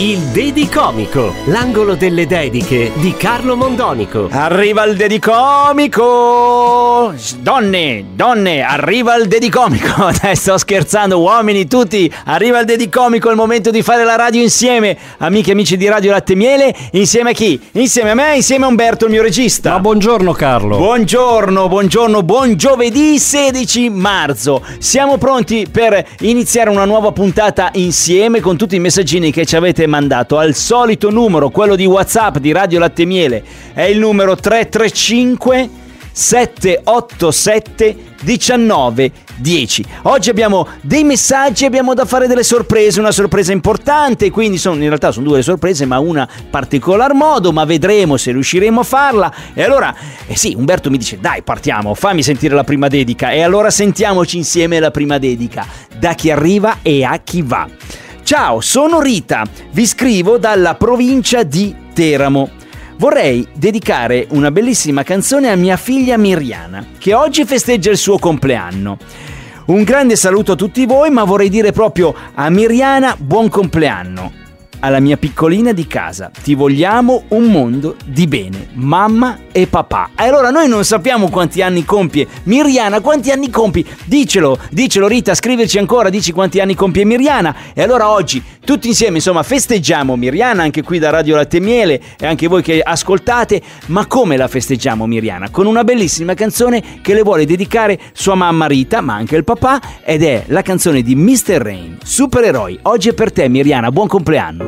Il Dedicomico, l'angolo delle dediche di Carlo Mondonico. Arriva il dedicomico! Donne, donne, arriva il dedicomico! Dai, sto scherzando, uomini tutti! Arriva il dedicomico, è il momento di fare la radio insieme! Amiche e amici di Radio Latte e Miele, insieme a chi? Insieme a me, insieme a Umberto, il mio regista! Ma buongiorno Carlo. Buongiorno, buongiorno, buon giovedì 16 marzo. Siamo pronti per iniziare una nuova puntata insieme con tutti i messaggini che ci avete mandato al solito numero, quello di WhatsApp di Radio Latte Miele. È il numero 335 787 19 10. Oggi abbiamo dei messaggi, abbiamo da fare delle sorprese, una sorpresa importante, quindi sono, in realtà sono due sorprese, ma una particolar modo, ma vedremo se riusciremo a farla. E allora, eh sì, Umberto mi dice, dai, partiamo, fammi sentire la prima dedica. E allora sentiamoci insieme la prima dedica, da chi arriva e a chi va. Ciao, sono Rita, vi scrivo dalla provincia di Teramo. Vorrei dedicare una bellissima canzone a mia figlia Miriana, che oggi festeggia il suo compleanno. Un grande saluto a tutti voi, ma vorrei dire proprio a Miriana buon compleanno. Alla mia piccolina di casa, ti vogliamo un mondo di bene, mamma e papà. E allora noi non sappiamo quanti anni compie Miriana, quanti anni compi? Dicelo, dicelo Rita, scriverci ancora, dici quanti anni compie Miriana. E allora oggi tutti insieme, insomma, festeggiamo Miriana, anche qui da Radio Latte Miele e anche voi che ascoltate. Ma come la festeggiamo Miriana? Con una bellissima canzone che le vuole dedicare sua mamma Rita, ma anche il papà, ed è la canzone di Mr. Rain, Supereroi. Oggi è per te Miriana, buon compleanno.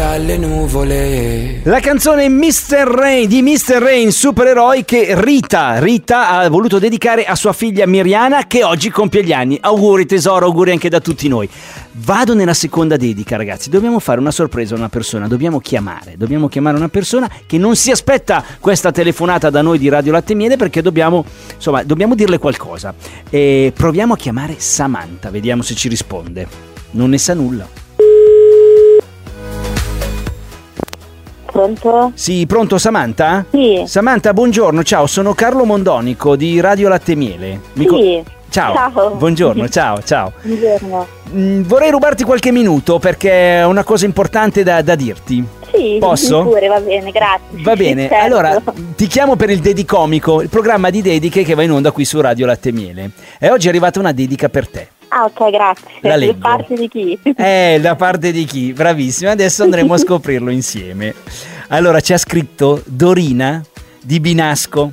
dalle nuvole. La canzone Mr. Rain di Mr. Rain, supereroi che Rita, Rita ha voluto dedicare a sua figlia Miriana che oggi compie gli anni. Auguri tesoro, auguri anche da tutti noi. Vado nella seconda dedica, ragazzi. Dobbiamo fare una sorpresa a una persona, dobbiamo chiamare, dobbiamo chiamare una persona che non si aspetta questa telefonata da noi di Radio Latte Miele perché dobbiamo, insomma, dobbiamo dirle qualcosa. E proviamo a chiamare Samantha, vediamo se ci risponde. Non ne sa nulla. Pronto? Sì, pronto Samantha? Sì. Samantha, buongiorno, ciao, sono Carlo Mondonico di Radio Latte Miele. Mi co- Sì. Ciao. Ciao. Buongiorno, ciao, ciao. Buongiorno. Mm, vorrei rubarti qualche minuto perché è una cosa importante da, da dirti. Sì, Posso? pure, va bene, grazie. Va bene, Certo. allora ti chiamo per il Dedicomico, il programma di dediche che va in onda qui su Radio Latte Miele. E oggi è arrivata una dedica per te. Ah, ok, grazie. La Da leggo. parte di chi? Eh, da parte di chi? Bravissima, adesso andremo a scoprirlo insieme. Allora, ci ha scritto Dorina di Binasco.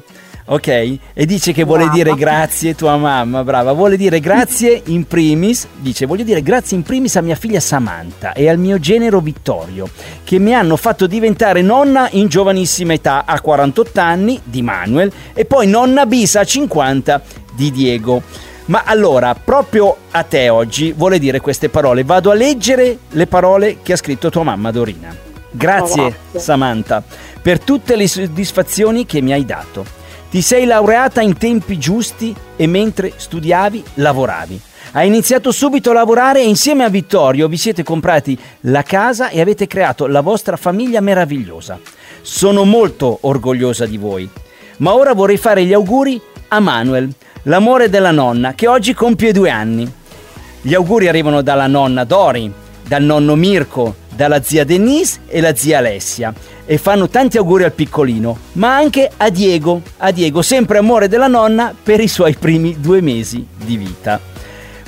Ok? E dice che vuole Brava. dire grazie tua mamma, brava, vuole dire grazie in primis, dice voglio dire grazie in primis a mia figlia Samantha e al mio genero Vittorio, che mi hanno fatto diventare nonna in giovanissima età, a 48 anni, di Manuel, e poi nonna bis a 50 di Diego. Ma allora, proprio a te oggi vuole dire queste parole. Vado a leggere le parole che ha scritto tua mamma Dorina. Grazie, Grazie. Samantha, per tutte le soddisfazioni che mi hai dato. Ti sei laureata in tempi giusti e mentre studiavi lavoravi. Hai iniziato subito a lavorare e insieme a Vittorio vi siete comprati la casa e avete creato la vostra famiglia meravigliosa. Sono molto orgogliosa di voi. Ma ora vorrei fare gli auguri a Manuel, l'amore della nonna, che oggi compie due anni. Gli auguri arrivano dalla nonna Dori, dal nonno Mirko, dalla zia Denise e la zia Alessia e fanno tanti auguri al piccolino, ma anche a Diego, a Diego, sempre amore della nonna per i suoi primi due mesi di vita.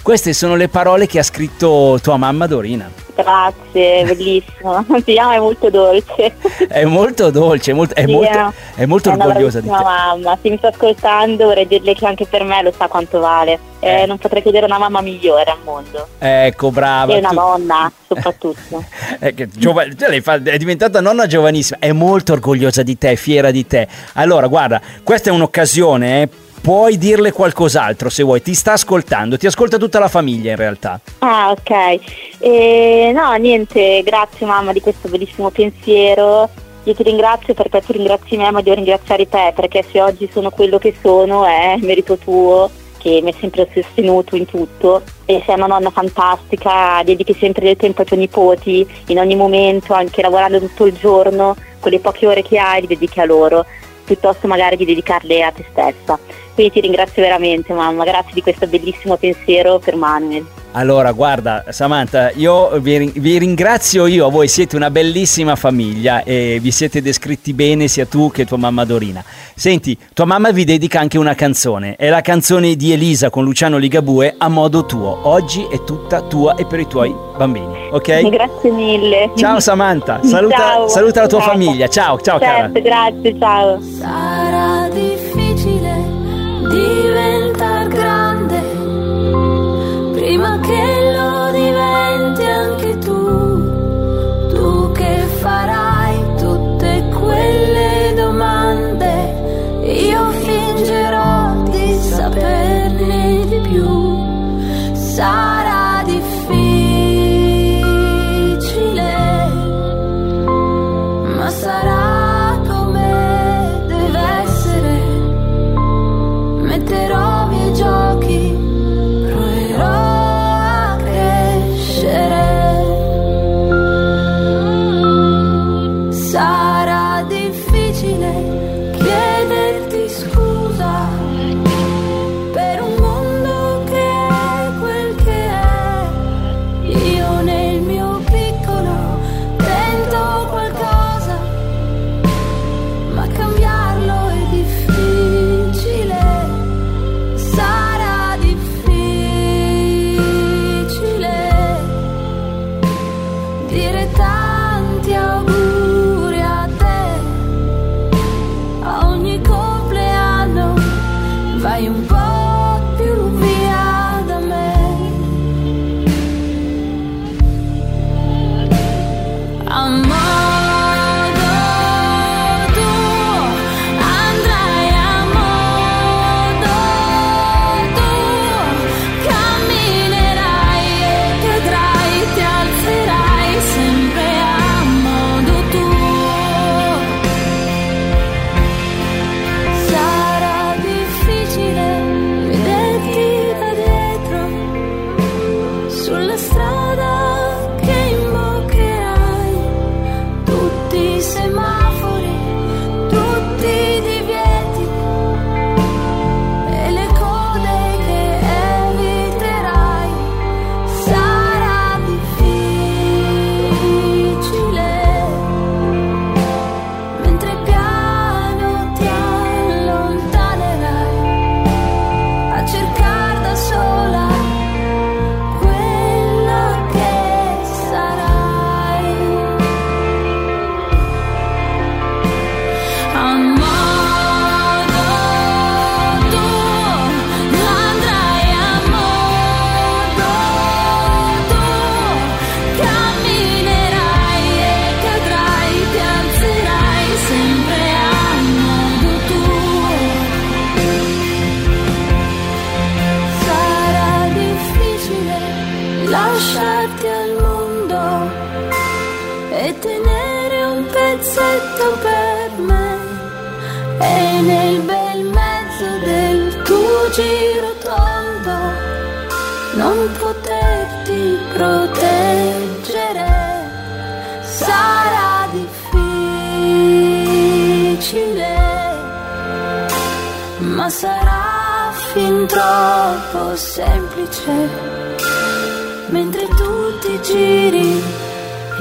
Queste sono le parole che ha scritto tua mamma Dorina. Grazie, bellissimo. Ti amo, è molto dolce. È molto dolce, è molto, è Sì, molto, è molto è orgogliosa di te. mamma. Se mi sta ascoltando vorrei dirle che anche per me lo sa quanto vale. Eh, Eh. non potrei chiedere una mamma migliore al mondo. Ecco, brava. e una tu- nonna, soprattutto. È, che giova- è diventata nonna giovanissima, è molto orgogliosa di te, fiera di te. Allora, guarda, questa è un'occasione, eh, puoi dirle qualcos'altro se vuoi, ti sta ascoltando, ti ascolta tutta la famiglia in realtà. Ah, ok. E, no, niente, grazie mamma di questo bellissimo pensiero. Io ti ringrazio perché tu ringrazi me, ma devo ringraziare te perché se oggi sono quello che sono è merito tuo che mi hai sempre sostenuto in tutto e sei una nonna fantastica, dedichi sempre del tempo ai tuoi nipoti, in ogni momento, anche lavorando tutto il giorno, quelle poche ore che hai li dedichi a loro, piuttosto magari di dedicarle a te stessa. Quindi ti ringrazio veramente mamma, grazie di questo bellissimo pensiero per Manuel. Allora, guarda, Samantha, io vi, vi ringrazio io, voi siete una bellissima famiglia e vi siete descritti bene sia tu che tua mamma Dorina. Senti, tua mamma vi dedica anche una canzone, è la canzone di Elisa con Luciano Ligabue a modo tuo. Oggi è tutta tua e per i tuoi bambini, ok? Grazie mille. Ciao Samantha, saluta, Ciao, saluta la tua ciao. famiglia. Ciao, ciao cara. Certo, grazie, ciao. Sarà difficile ma sarà fin troppo semplice. Mentre tu ti giri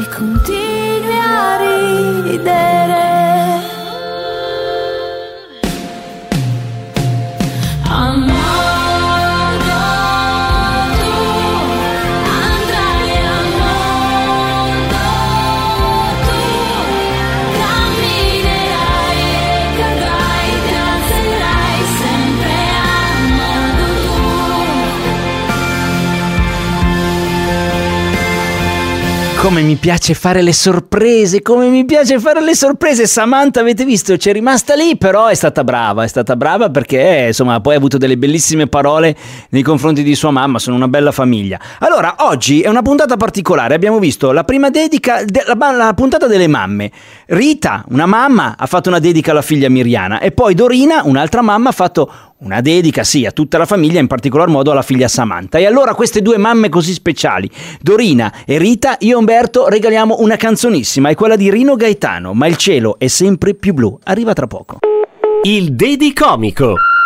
e continui a ridere. Come mi piace fare le sorprese, come mi piace fare le sorprese. Samantha, avete visto, c'è rimasta lì, però è stata brava, è stata brava perché, insomma, poi ha avuto delle bellissime parole nei confronti di sua mamma, sono una bella famiglia. Allora, oggi è una puntata particolare, abbiamo visto la prima dedica, de- la, la puntata delle mamme. Rita, una mamma, ha fatto una dedica alla figlia Miriana e poi Dorina, un'altra mamma, ha fatto una dedica, sì, a tutta la famiglia, in particolar modo alla figlia Samantha. E allora queste due mamme così speciali, Dorina e Rita, io e Umberto regaliamo una canzonissima, è quella di Rino Gaetano, ma il cielo è sempre più blu. Arriva tra poco. Il Dedicomico. chi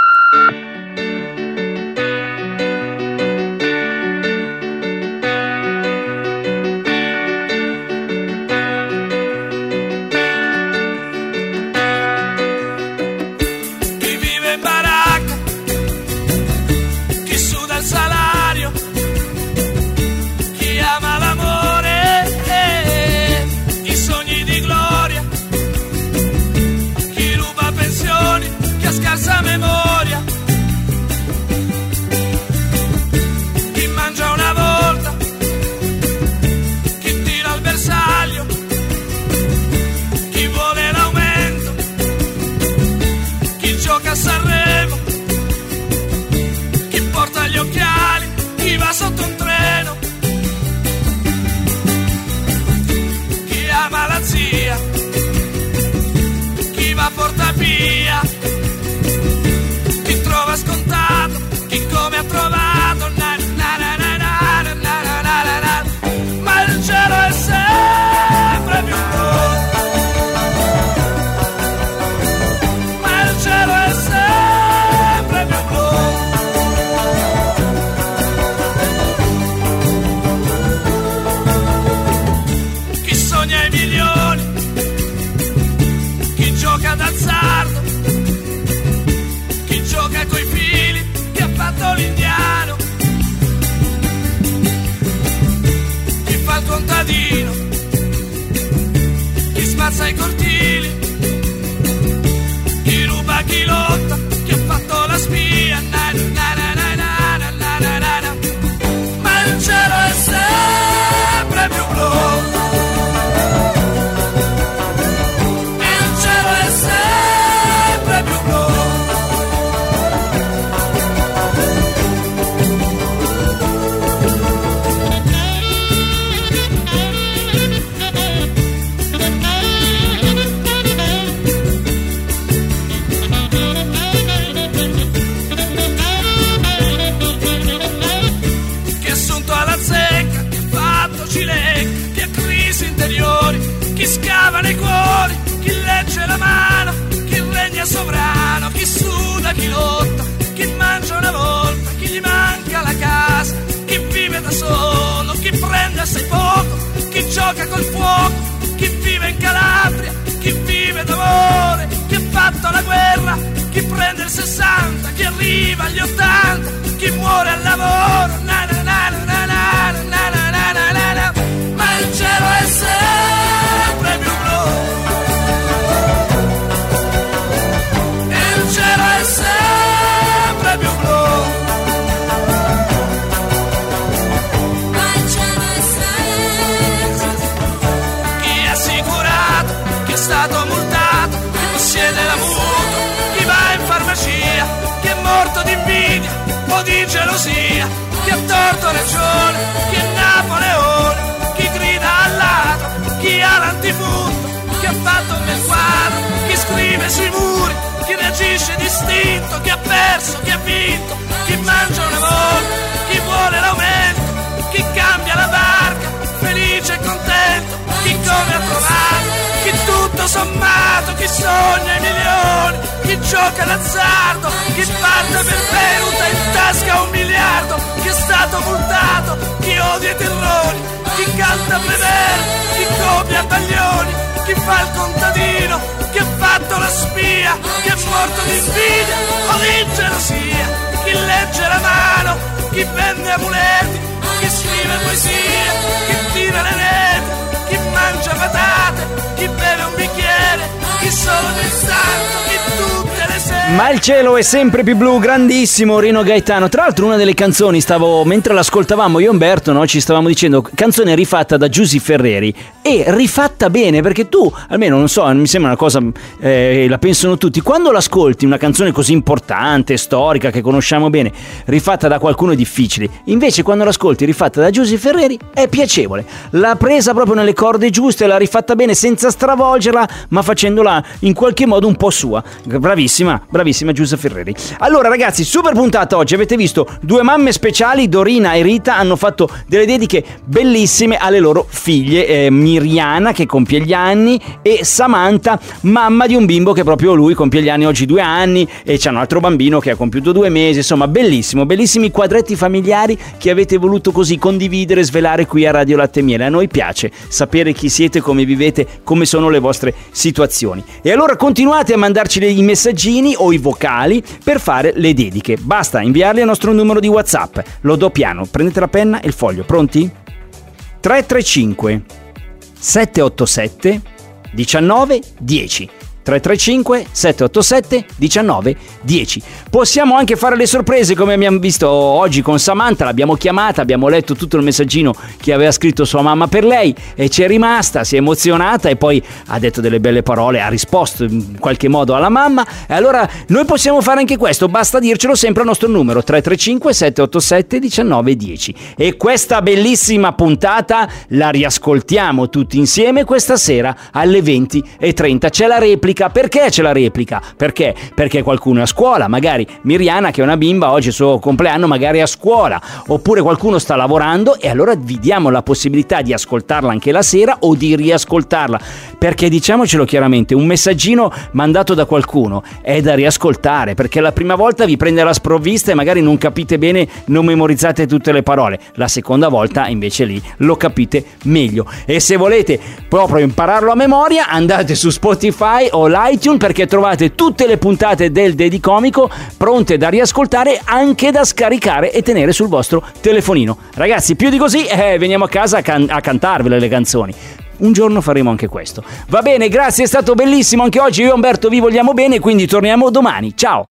assai poco, chi gioca col fuoco, chi vive in Calabria, chi vive d'amore, chi ha fatto la guerra, chi prende il 60, chi arriva agli 80, chi muore al lavoro, na na na na na na na na na na na ma il cielo è sempre gelosia, chi ha torto ragione, chi è Napoleone, chi grida al ladro, chi ha l'antifurto, chi ha fatto nel quadro, chi scrive sui muri, chi reagisce vinto, chi ha perso, chi ha vinto, chi mangia una volta, chi vuole l'aumento, chi cambia la barca, felice e contento, chi come ha trovato, chi tutto sommato, chi sogna gioca d'azzardo, chi parte per Beruta in tasca un miliardo, chi è stato multato, chi odia i terrori, chi canta Prever, chi copia Baglioni, chi fa il contadino, chi ha fatto la spia, chi è morto di invidia o di gelosia, chi legge la mano, chi vende amuleti, chi scrive poesia, chi tira le reti, chi mangia patate, chi beve un bicchiere, chi solo del chi sere. Ma il cielo è sempre più blu, grandissimo Rino Gaetano. Tra l'altro una delle canzoni, stavo, mentre l'ascoltavamo io e Umberto, no, ci stavamo dicendo, canzone rifatta da Giusy Ferreri e rifatta bene, perché tu, almeno non so, mi sembra una cosa, eh, la pensano tutti, quando l'ascolti una canzone così importante, storica, che conosciamo bene, rifatta da qualcuno è difficile, invece quando l'ascolti rifatta da Giusy Ferreri è piacevole. L'ha presa proprio nelle corde giuste, l'ha rifatta bene senza stravolgerla, ma facendola in qualche modo un po' sua. Bravissima, bravissima Giusy Ferreri. Allora ragazzi, super puntata oggi, avete visto due mamme speciali, Dorina e Rita, hanno fatto delle dediche bellissime alle loro figlie, eh, Miriana che compie gli anni e Samantha, mamma di un bimbo che proprio lui compie gli anni oggi due anni e c'è un altro bambino che ha compiuto due mesi, insomma bellissimo, bellissimi quadretti familiari che avete voluto così condividere, svelare qui a Radio Latte e Miele. A noi piace sapere chi siete, come vivete, come sono le vostre situazioni. E allora continuate a mandarci dei messaggini o i vocali per fare le dediche. Basta inviarli al nostro numero di WhatsApp. Lo do piano, prendete la penna e il foglio, pronti? 335 787 19 10 335 787 19 10 Possiamo anche fare le sorprese come abbiamo visto oggi con Samantha, l'abbiamo chiamata, abbiamo letto tutto il messaggino che aveva scritto sua mamma per lei e ci è rimasta, si è emozionata e poi ha detto delle belle parole, ha risposto in qualche modo alla mamma. E allora noi possiamo fare anche questo, basta dircelo sempre al nostro numero 335 787 19 10 e questa bellissima puntata la riascoltiamo tutti insieme questa sera alle 20.30 c'è la replica perché c'è la replica? Perché? Perché qualcuno è a scuola, magari Miriana che è una bimba oggi è il suo compleanno magari è a scuola, oppure qualcuno sta lavorando e allora vi diamo la possibilità di ascoltarla anche la sera o di riascoltarla, perché diciamocelo chiaramente, un messaggino mandato da qualcuno è da riascoltare, perché la prima volta vi prende la sprovvista e magari non capite bene, non memorizzate tutte le parole, la seconda volta invece lì lo capite meglio. E se volete proprio impararlo a memoria, andate su Spotify l'iTunes perché trovate tutte le puntate del Dedicomico pronte da riascoltare anche da scaricare e tenere sul vostro telefonino. Ragazzi, più di così, eh, veniamo a casa a, can- a cantarvele le canzoni. Un giorno faremo anche questo. Va bene, grazie, è stato bellissimo anche oggi. Io e Umberto vi vogliamo bene, quindi torniamo domani. Ciao!